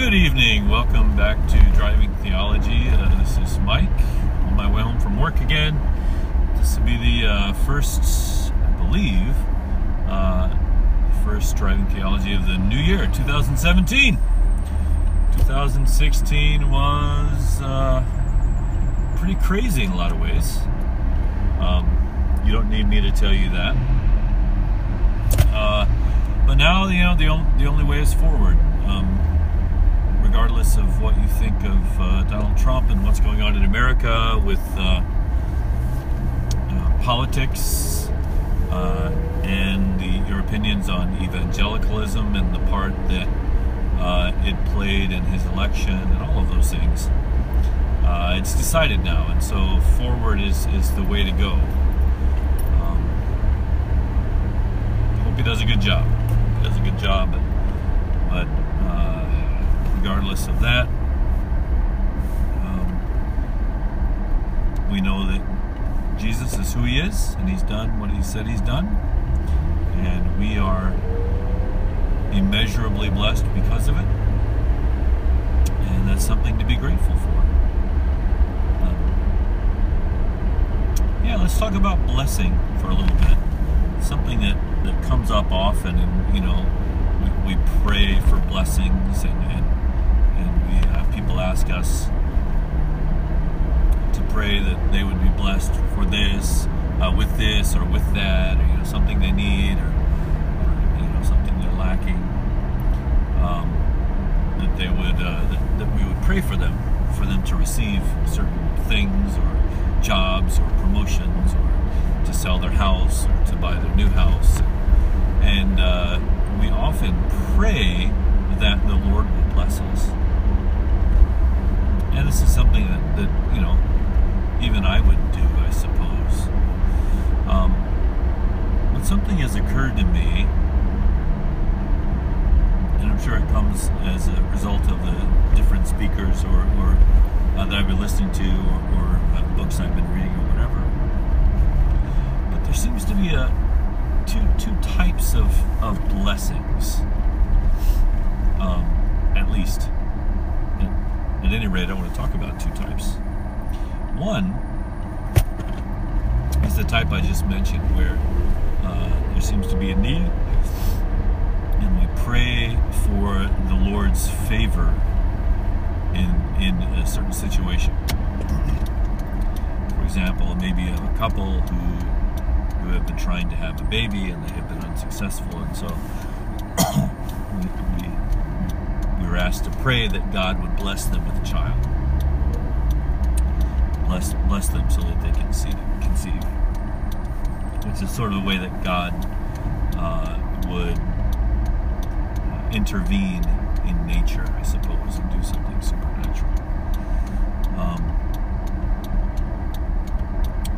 Good evening. Welcome back to Driving Theology. Uh, this is Mike on my way home from work again. This will be the uh, first, I believe, uh, first Driving Theology of the new year, 2017. 2016 was uh, pretty crazy in a lot of ways. Um, you don't need me to tell you that. Uh, but now, you know, the, on- the only way is forward. Um, regardless of what you think of uh, Donald Trump and what's going on in America with uh, uh, politics uh, and the, your opinions on evangelicalism and the part that uh, it played in his election and all of those things. Uh, it's decided now, and so forward is, is the way to go. Um, hope he does a good job. He does a good job, but, but regardless of that, um, we know that Jesus is who he is, and he's done what he said he's done, and we are immeasurably blessed because of it, and that's something to be grateful for. Um, yeah, let's talk about blessing for a little bit. Something that, that comes up often, and you know, we, we pray for blessings, and, and people ask us to pray that they would be blessed for this, uh, with this, or with that, or you know, something they need, or, or you know, something they're lacking. Um, that they would, uh, that, that we would pray for them, for them to receive certain things, or jobs, or promotions, or to sell their house, or to buy their new house, and uh, we often pray that the Lord will bless us. And this is something that, that you know, even I would do, I suppose. Um, but something has occurred to me, and I'm sure it comes as a result of the different speakers or, or uh, that I've been listening to, or, or uh, books I've been reading, or whatever. But there seems to be a two two types of of blessings, um, at least. At, any rate, I want to talk about two types. One is the type I just mentioned, where uh, there seems to be a need, and we pray for the Lord's favor in in a certain situation. For example, maybe a couple who who have been trying to have a baby and they have been unsuccessful, and so were asked to pray that God would bless them with a child, bless bless them so that they can see conceive. Which is sort of the way that God uh, would uh, intervene in nature, I suppose, and do something supernatural. Um,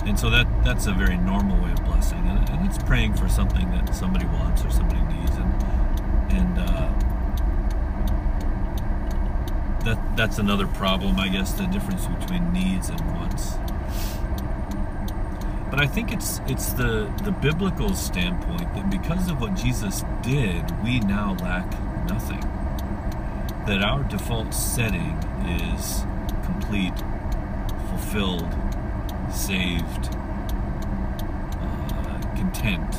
and so that that's a very normal way of blessing, and, and it's praying for something that somebody wants or somebody needs, and and uh, that that's another problem, I guess, the difference between needs and wants. But I think it's it's the the biblical standpoint that because of what Jesus did, we now lack nothing. That our default setting is complete, fulfilled, saved, uh, content.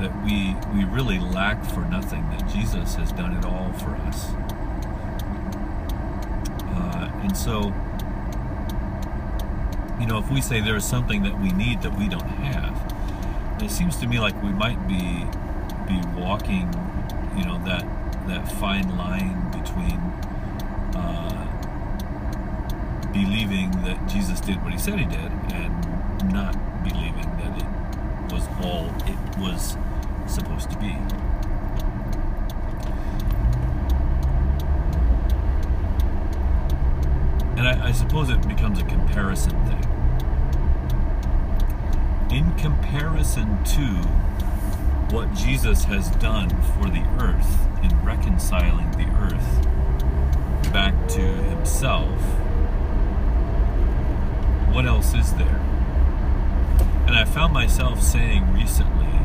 That we we really lack for nothing. That Jesus has done it all for us. And so, you know, if we say there is something that we need that we don't have, it seems to me like we might be be walking, you know, that that fine line between uh, believing that Jesus did what he said he did and not believing that it was all it was supposed to be. And I, suppose it becomes a comparison thing. In comparison to what Jesus has done for the earth in reconciling the earth back to himself, what else is there? And I found myself saying recently,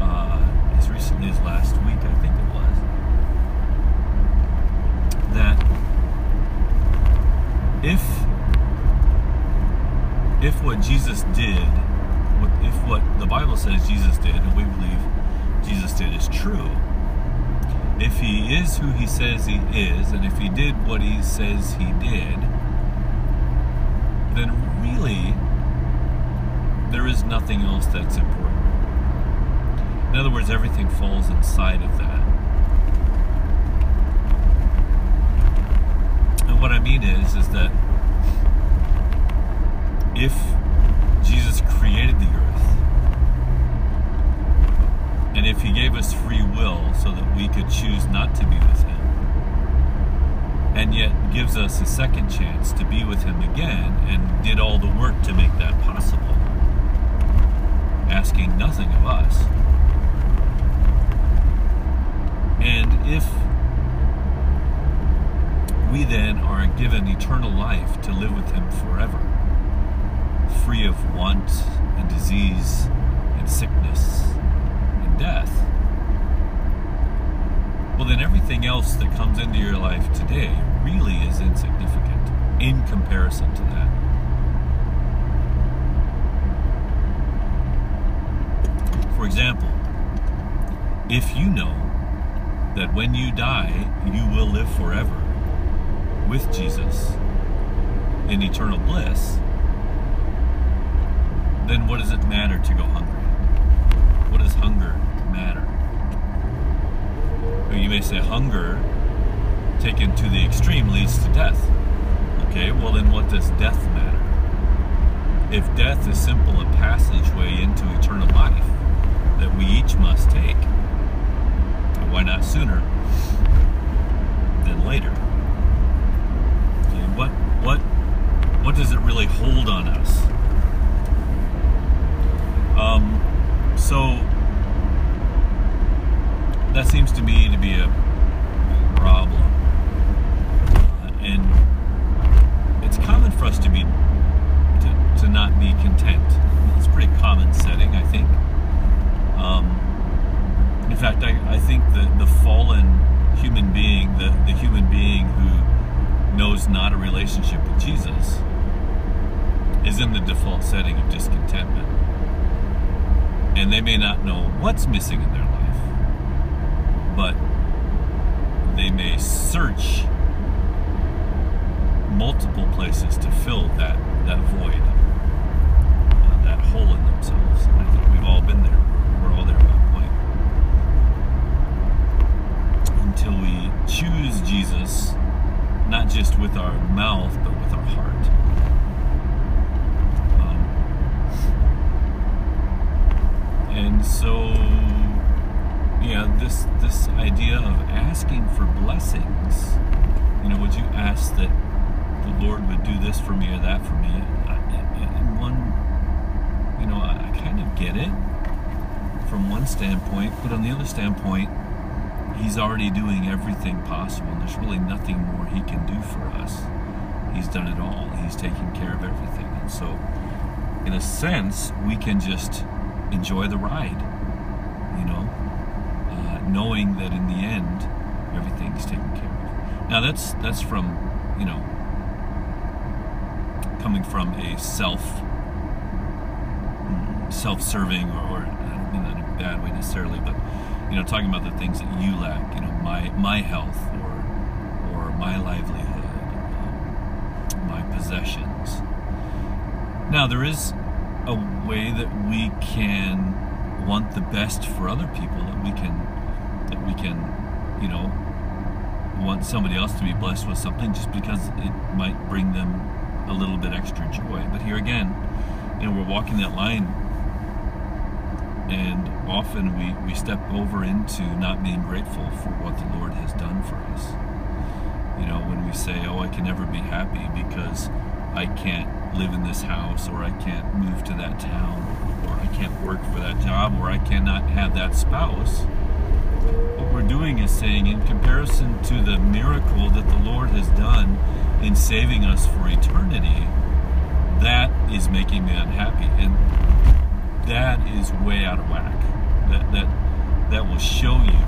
uh, as recently as last week, I think it was, if if what Jesus did, if what the Bible says Jesus did, and we believe Jesus did is true, if he is who he says he is, and if he did what he says he did, then really there is nothing else that's important. In other words, everything falls inside of that. And what I mean is, is that if Jesus created the earth, and if he gave us free will so that we could choose not to be with him, and yet gives us a second chance to be with him again and did all the work to make that possible, asking nothing of us. And if we then are given eternal life to live with him forever, free of want and disease and sickness death, well, then everything else that comes into your life today really is insignificant in comparison to that. For example, if you know that when you die, you will live forever with Jesus in eternal bliss, then what does it matter to go hungry? What does hunger matter? You may say hunger taken to the extreme leads to death. Okay, well then what does death matter? If death is simple a passageway into eternal life that we each must take, why not sooner than later? Okay, what what what does it really hold on us? Um, so that seems to me to be a problem, uh, and it's common for us to be to, to not be content. It's a pretty common setting, I think. Um, in fact, I, I think the the fallen human being, the, the human being who knows not a relationship with Jesus, is in the default setting of discontentment and they may not know what's missing in their life, but they may search multiple places to fill that that void, uh, that hole in themselves. And I think we've all been there. We're all there at one point. Until we choose Jesus, not just with our mouth, but with our heart. And so yeah this this idea of asking for blessings you know would you ask that the lord would do this for me or that for me? In one you know I, I kind of get it from one standpoint but on the other standpoint he's already doing everything possible and there's really nothing more he can do for us. He's done it all. He's taking care of everything. And so in a sense we can just enjoy the ride, you know, uh, knowing that in the end everything's taken care of. Now that's that's from you know coming from a self self-serving or, or in a bad way necessarily, but you know talking about the things that you lack, you know my my health or or my livelihood, um, my possessions. Now there is way that we can want the best for other people that we can that we can you know want somebody else to be blessed with something just because it might bring them a little bit extra joy. But here again you know we're walking that line and often we we step over into not being grateful for what the lord has done for us. You know when we say oh i can never be happy because i can't live in this house, or I can't move to that town, or I can't work for that job, or I cannot have that spouse. What we're doing is saying, in comparison to the miracle that the Lord has done in saving us for eternity, that is making me unhappy. And that is way out of whack. That that that will show you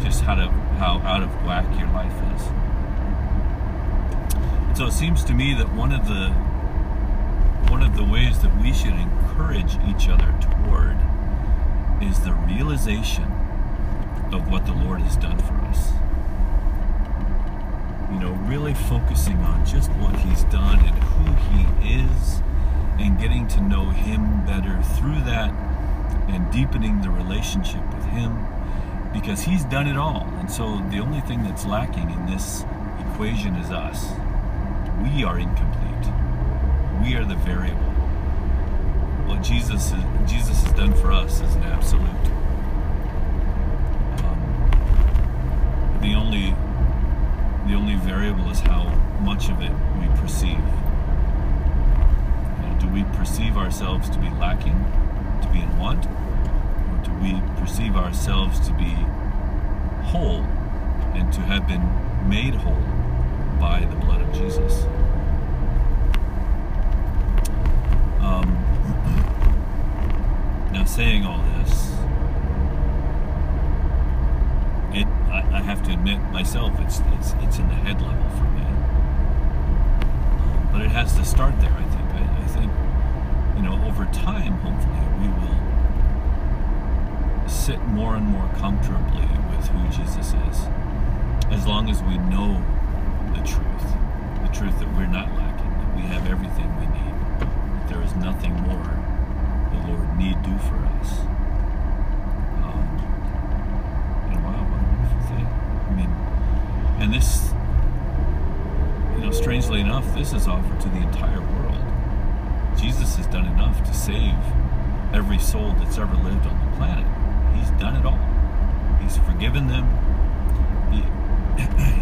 just how to how out of whack your life is. So it seems to me that one of the one of the ways that we should encourage each other toward is the realization of what the Lord has done for us. You know, really focusing on just what He's done and who He is, and getting to know Him better through that, and deepening the relationship with Him, because He's done it all. And so the only thing that's lacking in this equation is us. We are incomplete. We are the variable. What Jesus is, Jesus has done for us is an absolute. Um, the only the only variable is how much of it we perceive. You know, do we perceive ourselves to be lacking, to be in want, or do we perceive ourselves to be whole and to have been made whole by the blood of Jesus? Um, now, saying all this, it I, I, have to admit myself, it's it's it's in the head level for me. But it has to start there. I think. I, I think you know over time, hopefully, we will sit more and more comfortably with who Jesus is, as long as we know the truth, the truth that we're not lacking, that we have everything we need that there is nothing more the Lord need do for us. Um, and wow, what a wonderful thing. I mean, and this, you know, strangely enough, this is offered to the entire world. Jesus has done enough to save every soul that's ever lived on the planet. He's done it all. He's forgiven them. He,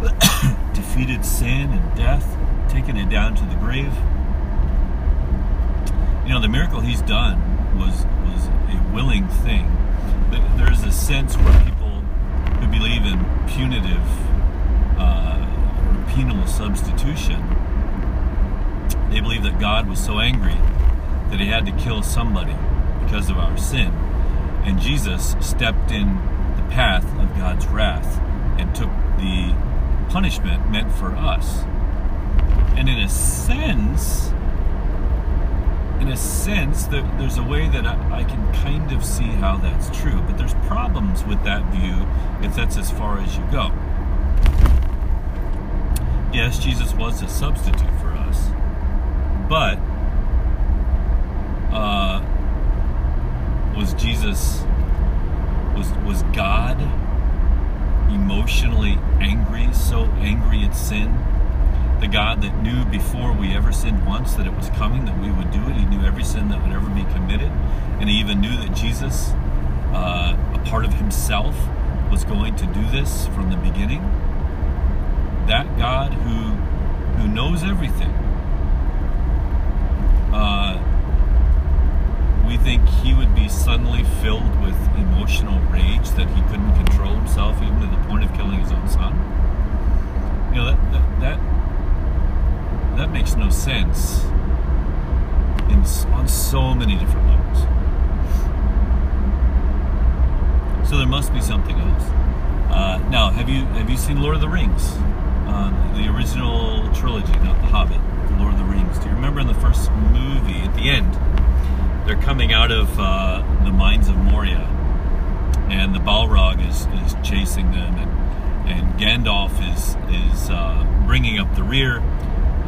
defeated sin and death, taken it down to the grave you know, the miracle he's done was was a willing thing. There's a sense where people who believe in punitive uh, or penal substitution, they believe that God was so angry that he had to kill somebody because of our sin. And Jesus stepped in the path of God's wrath and took the punishment meant for us. And in a sense, in a sense, there's a way that I, I, can kind of see how that's true, but there's problems with that view if that's as far as you go. Yes, Jesus was a substitute for us, but uh, was Jesus was was God emotionally angry, so angry at sin the God that knew before we ever sinned once that it was coming, that we would do it. He knew every sin that would ever be committed. And he even knew that Jesus, uh, a part of himself, was going to do this from the beginning. That God who, who knows everything, uh, we think he would be suddenly filled with emotional rage that he couldn't control himself, even to the point of killing his own son. You know, that, that, that that makes no sense in, on so many different levels. So there must be something else. Uh, now, have you have you seen Lord of the Rings? Uh, the original trilogy, not The Hobbit, Lord of the Rings. Do you remember in the first movie, at the end, they're coming out of uh, the mines of Moria, and the Balrog is, is chasing them, and, and Gandalf is is uh, bringing up the rear,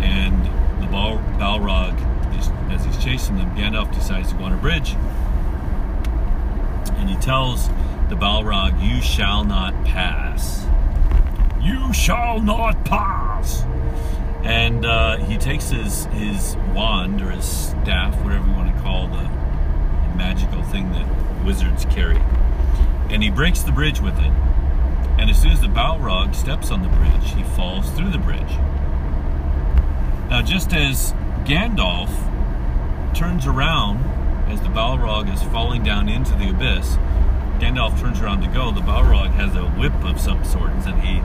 and the Bal- Balrog, is, as he's chasing them, Gandalf decides to go on a bridge, and he tells the Balrog, "You shall not pass. You shall not pass." And uh, he takes his his wand or his staff, whatever you want call the, magical thing that wizards carry, and he breaks the bridge with it. And as soon as the Balrog steps on the bridge, he falls through the bridge. Now, just as Gandalf turns around as the Balrog is falling down into the abyss, Gandalf turns around to go. The Balrog has a whip of some sort, and he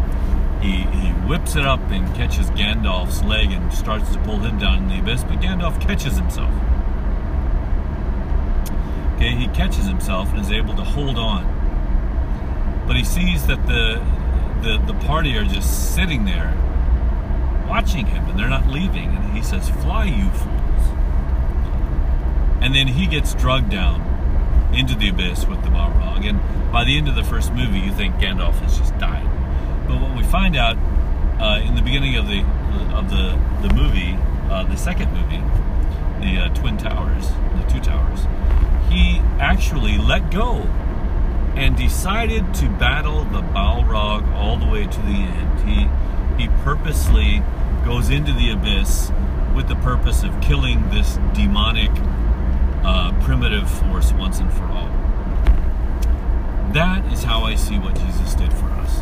he he whips it up and catches Gandalf's leg and starts to pull him down in the abyss. But Gandalf catches himself. He catches himself and is able to hold on. But he sees that the the the party are just sitting there watching him and they're not leaving. And he says, Fly, you fools. And then he gets drugged down into the abyss with the Balrog. And by the end of the first movie, you think Gandalf has just died. But what we find out uh, in the beginning of the of the the movie, uh, the second movie, the uh, Twin Towers, the Two Towers, he actually let go and decided to battle the Balrog all the way to the end. He he purposely goes into the abyss with the purpose of killing this demonic uh, primitive force once and for all. That is how I see what Jesus did for us.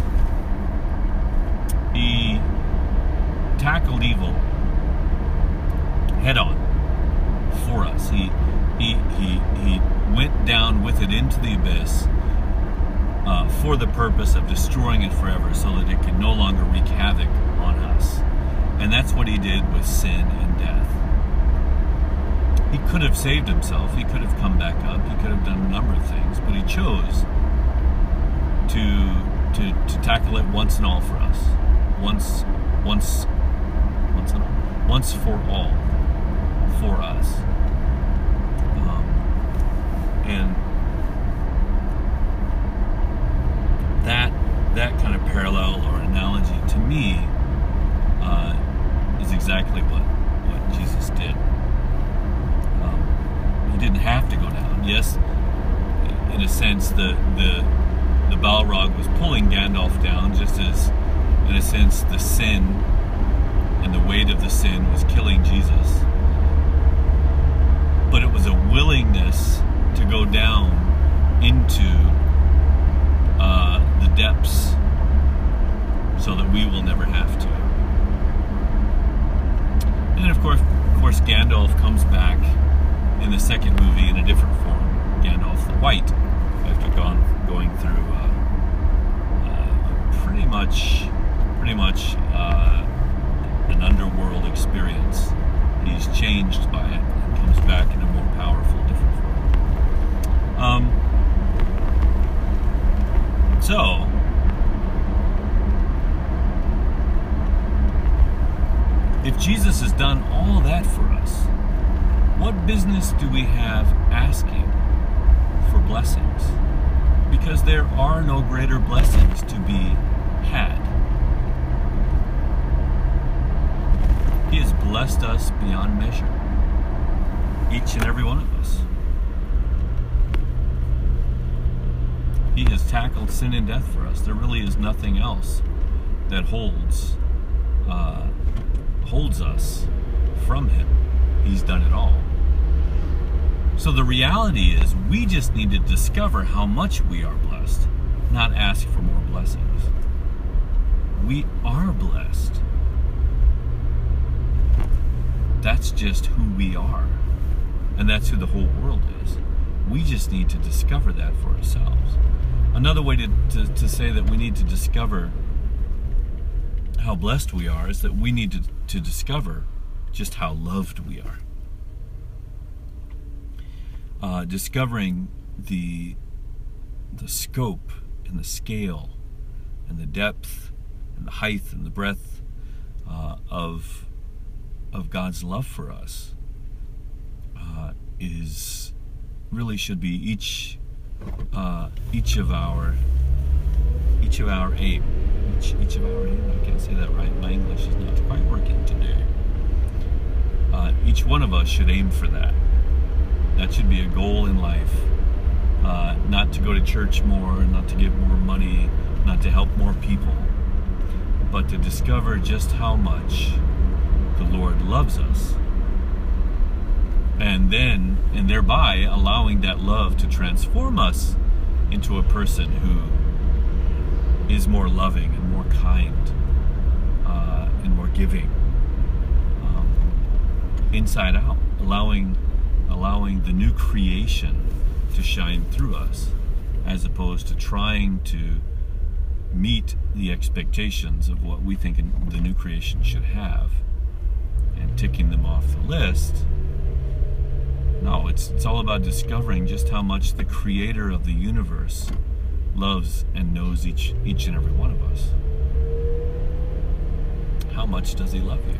He tackled evil head on for us. He he he he went down with it into the abyss uh, for the purpose of destroying it forever, so that it can no longer wreak havoc on us. And that's what he did with sin and death. He could have saved himself. He could have come back up. He could have done a number of things, but he chose to to to tackle it once and all for us. Once once once and all. Once for all for us. And that that kind of parallel or analogy to me uh, is exactly what what Jesus did. Um, he didn't have to go down. Yes, in a sense, the the the Balrog was pulling Gandalf down, just as, in a sense, the sin and the weight of the sin was killing Jesus. But it was a willingness to go down into uh, the depths so that we will never have to. And then, of course, of course, Gandalf comes back in the second movie in a different form, Gandalf the White, after gone going through uh, uh, pretty much, pretty much uh, an underworld experience. He's changed by it and comes back in a more powerful. Um, so, if Jesus has done all that for us, what business do we have asking for blessings? Because there are no greater blessings to be had. He has blessed us beyond measure, each and every one of us. He has tackled sin and death for us. There really is nothing else that holds uh, holds us from Him. He's done it all. So the reality is, we just need to discover how much we are blessed, not ask for more blessings. We are blessed. That's just who we are. And that's who the whole world is. We just need to discover that for ourselves. Another way to, to, to say that we need to discover how blessed we are is that we need to, to discover just how loved we are. Uh, discovering the the scope and the scale and the depth and the height and the breadth uh, of of God's love for us uh, is really should be each uh, each of our each of our aim each, each of our aim I can't say that right my English is not quite working today. Uh, each one of us should aim for that. That should be a goal in life uh, not to go to church more not to give more money not to help more people but to discover just how much the Lord loves us and then and thereby allowing that love to transform us into a person who is more loving and more kind uh, and more giving um, inside out allowing allowing the new creation to shine through us as opposed to trying to meet the expectations of what we think the new creation should have and ticking them off the list no, it's it's all about discovering just how much the creator of the universe loves and knows each each and every one of us. How much does He love you?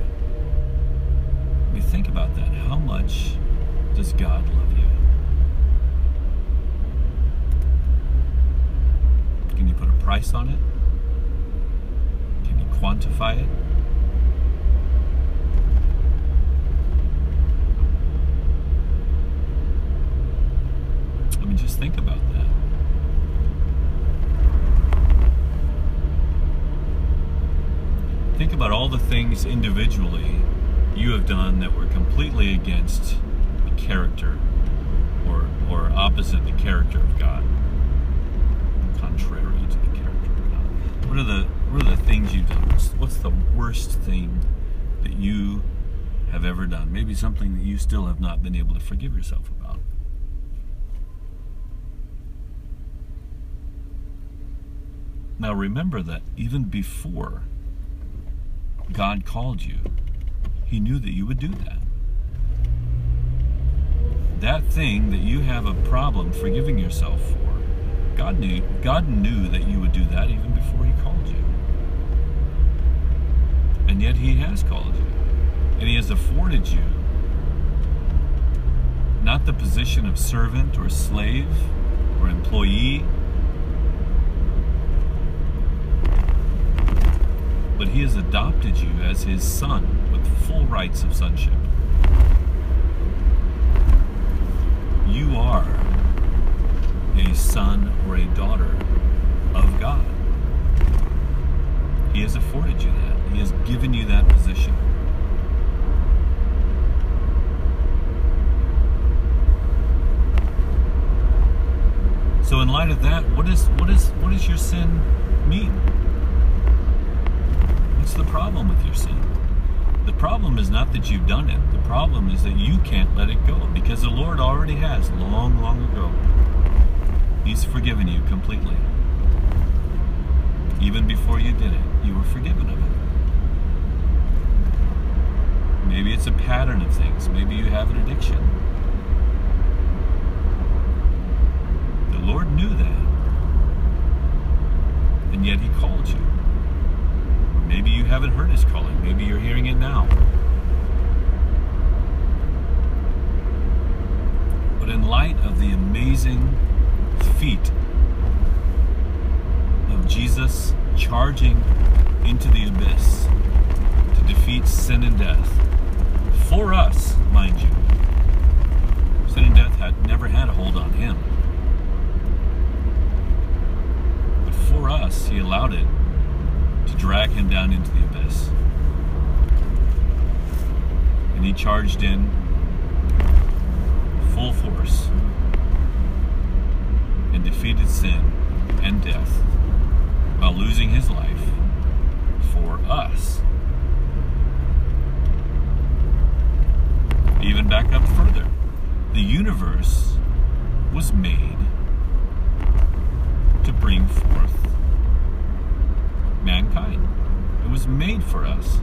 I mean, think about that. How much does God love you? Can you put a price on it? Can you quantify it? I mean, just think about that. Think about all the things individually you have done that were completely against the character or, or opposite the character of God, contrary to the character of God. What are the what are the things you've done? What's, what's the worst thing that you have ever done? Maybe something that you still have not been able to forgive yourself about. Now remember that even before God called you, He knew that you would do that. That thing that you have a problem forgiving yourself for, God knew God knew that you would do that even before He called you. And yet He has called you. And He has afforded you not the position of servant or slave or employee but he has adopted you as his son with full rights of sonship. You are a son or a daughter of God. He has afforded you that. He has given you that position. So in light of that, what is what is what does your sin mean? What's the problem with your sin? The problem is not that you've done it. The problem is that you can't let it go because the Lord already has long, long ago. He's forgiven you completely. Even before you did it, you were forgiven of it. Maybe it's a pattern of things. Maybe you have an addiction. The Lord knew that. And yet He called you. Maybe you haven't heard his calling. Maybe you're hearing it now. But in light of the amazing feat of Jesus charging into the abyss to defeat sin and death, for us, mind you, sin and death had never had a hold on him. But for us, he allowed it drag him down into the abyss. And he charged in full force and defeated sin and death while losing his life for us. Even back up further, the universe was made to bring forth mankind. It was made for us.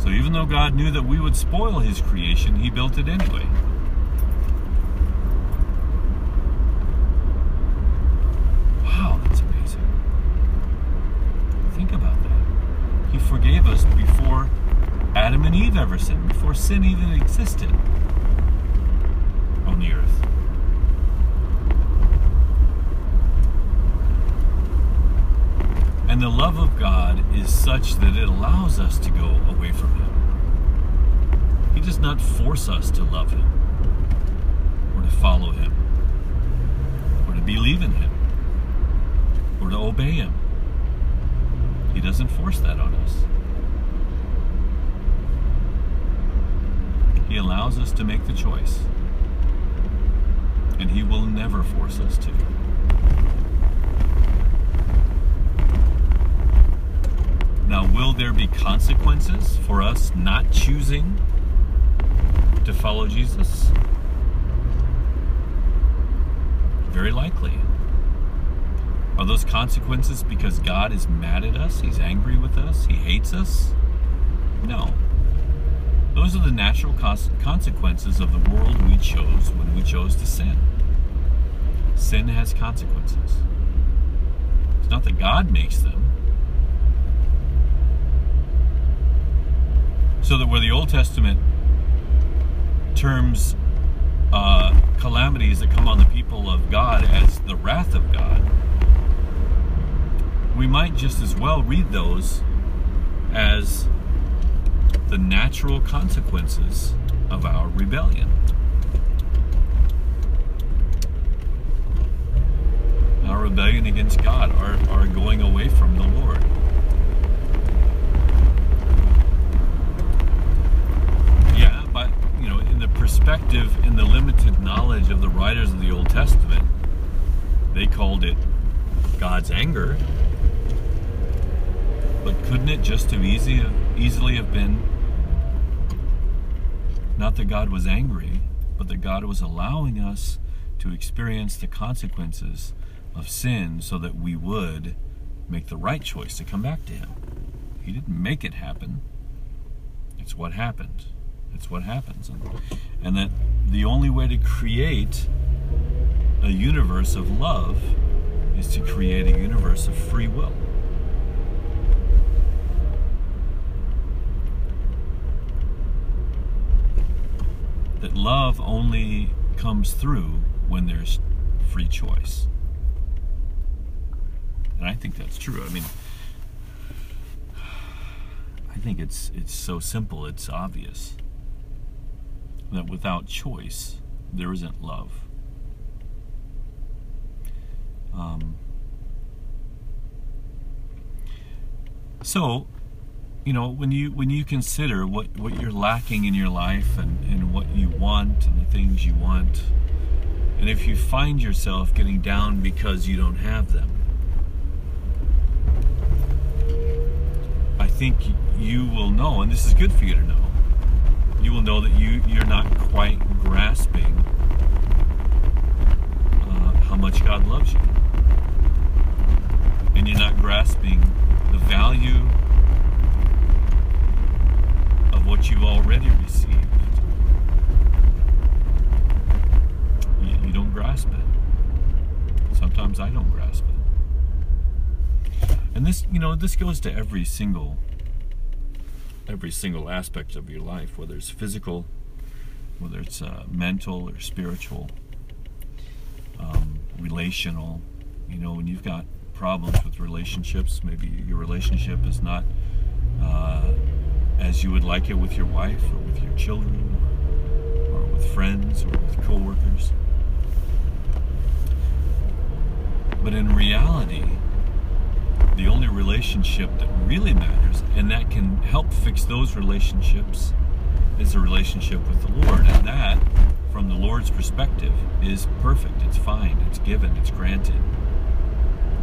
So even though God knew that we would spoil his creation, he built it anyway. Wow, that's amazing. Think about that. He forgave us before Adam and Eve ever sinned, before sin even existed on the earth. And the love of God is such that it allows us to go away from Him. He does not force us to love Him, or to follow Him, or to believe in Him, or to obey Him. He doesn't force that on us. He allows us to make the choice. And He will never force us to. Now, will there be consequences for us not choosing to follow Jesus? Very likely. Are those consequences because God is mad at us? He's angry with us? He hates us? No. Those are the natural consequences of the world we chose when we chose to sin. Sin has consequences. It's not that God makes them, where the Old Testament terms uh, calamities that come on the people of God as the wrath of God, we might just as well read those as the natural consequences of our rebellion. Our rebellion against God, our, our going away from the Lord. Yeah, but, you know, in the perspective, in the limited knowledge of the writers of the Old Testament, they called it God's anger. But couldn't it just have easy, easily have been not that God was angry, but that God was allowing us to experience the consequences of sin so that we would make the right choice to come back to Him. He didn't make it happen. It's what happened. It's what happens. And, and that the only way to create a universe of love is to create a universe of free will. that love only comes through when there's free choice. And I think that's true. I mean, I think it's it's so simple, it's obvious that without choice, there isn't love. Um, so, you know when you when you consider what what you're lacking in your life and and what you want and the things you want and if you find yourself getting down because you don't have them i think you will know and this is good for you to know you will know that you you're not quite grasping uh, how much god loves you and you're not grasping the value of what you've already received. You, you don't grasp it. Sometimes I don't grasp it. And this, you know, this goes to every single every single aspect of your life, whether it's physical, whether it's uh, mental or spiritual, um, relational. You know, when you've got problems with relationships, maybe your relationship is not uh, as you would like it with your wife or with your children or, or with friends or with coworkers. But in reality, the only relationship that really matters and that can help fix those relationships is a relationship with the Lord. And that, from the Lord's perspective, is perfect. It's fine. It's given. It's granted.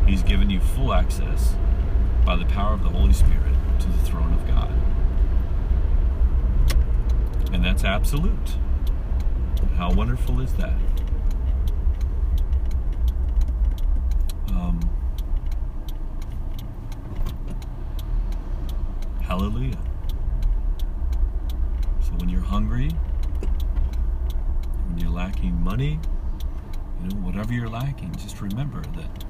He's given you full access by the power of the Holy Spirit to the throne of God and that's absolute. How wonderful is that? Um, hallelujah. So when you're hungry, when you're lacking money, you know, whatever you're lacking, just remember that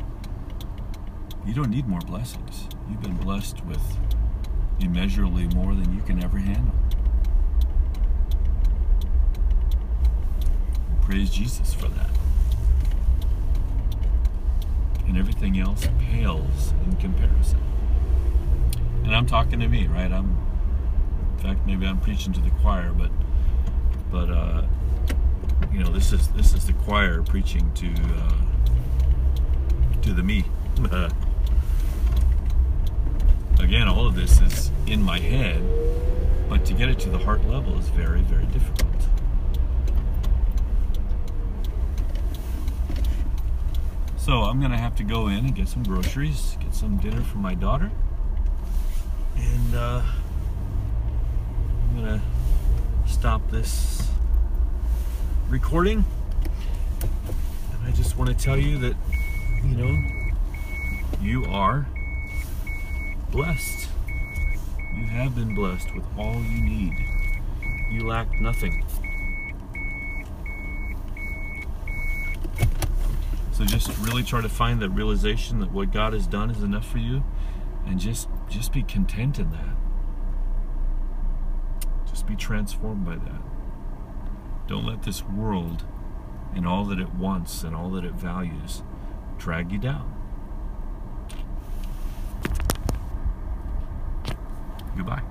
you don't need more blessings. You've been blessed with immeasurably more than you can ever handle. praise Jesus for that. And everything else pales in comparison. And I'm talking to me, right? I'm, in fact, maybe I'm preaching to the choir, but, but, uh, you know, this is this is the choir preaching to, uh, to the me. Again, all of this is in my head, but to get it to the heart level is very, very difficult. So I'm gonna have to go in and get some groceries, get some dinner for my daughter, and uh, I'm gonna stop this recording. And I just want to tell you that, you know, you are blessed. You have been blessed with all you need. You lack nothing. So just really try to find that realization that what God has done is enough for you and just just be content in that. Just. Be transformed by that. Don't let this world and all that it wants and all that it values drag you down. Goodbye.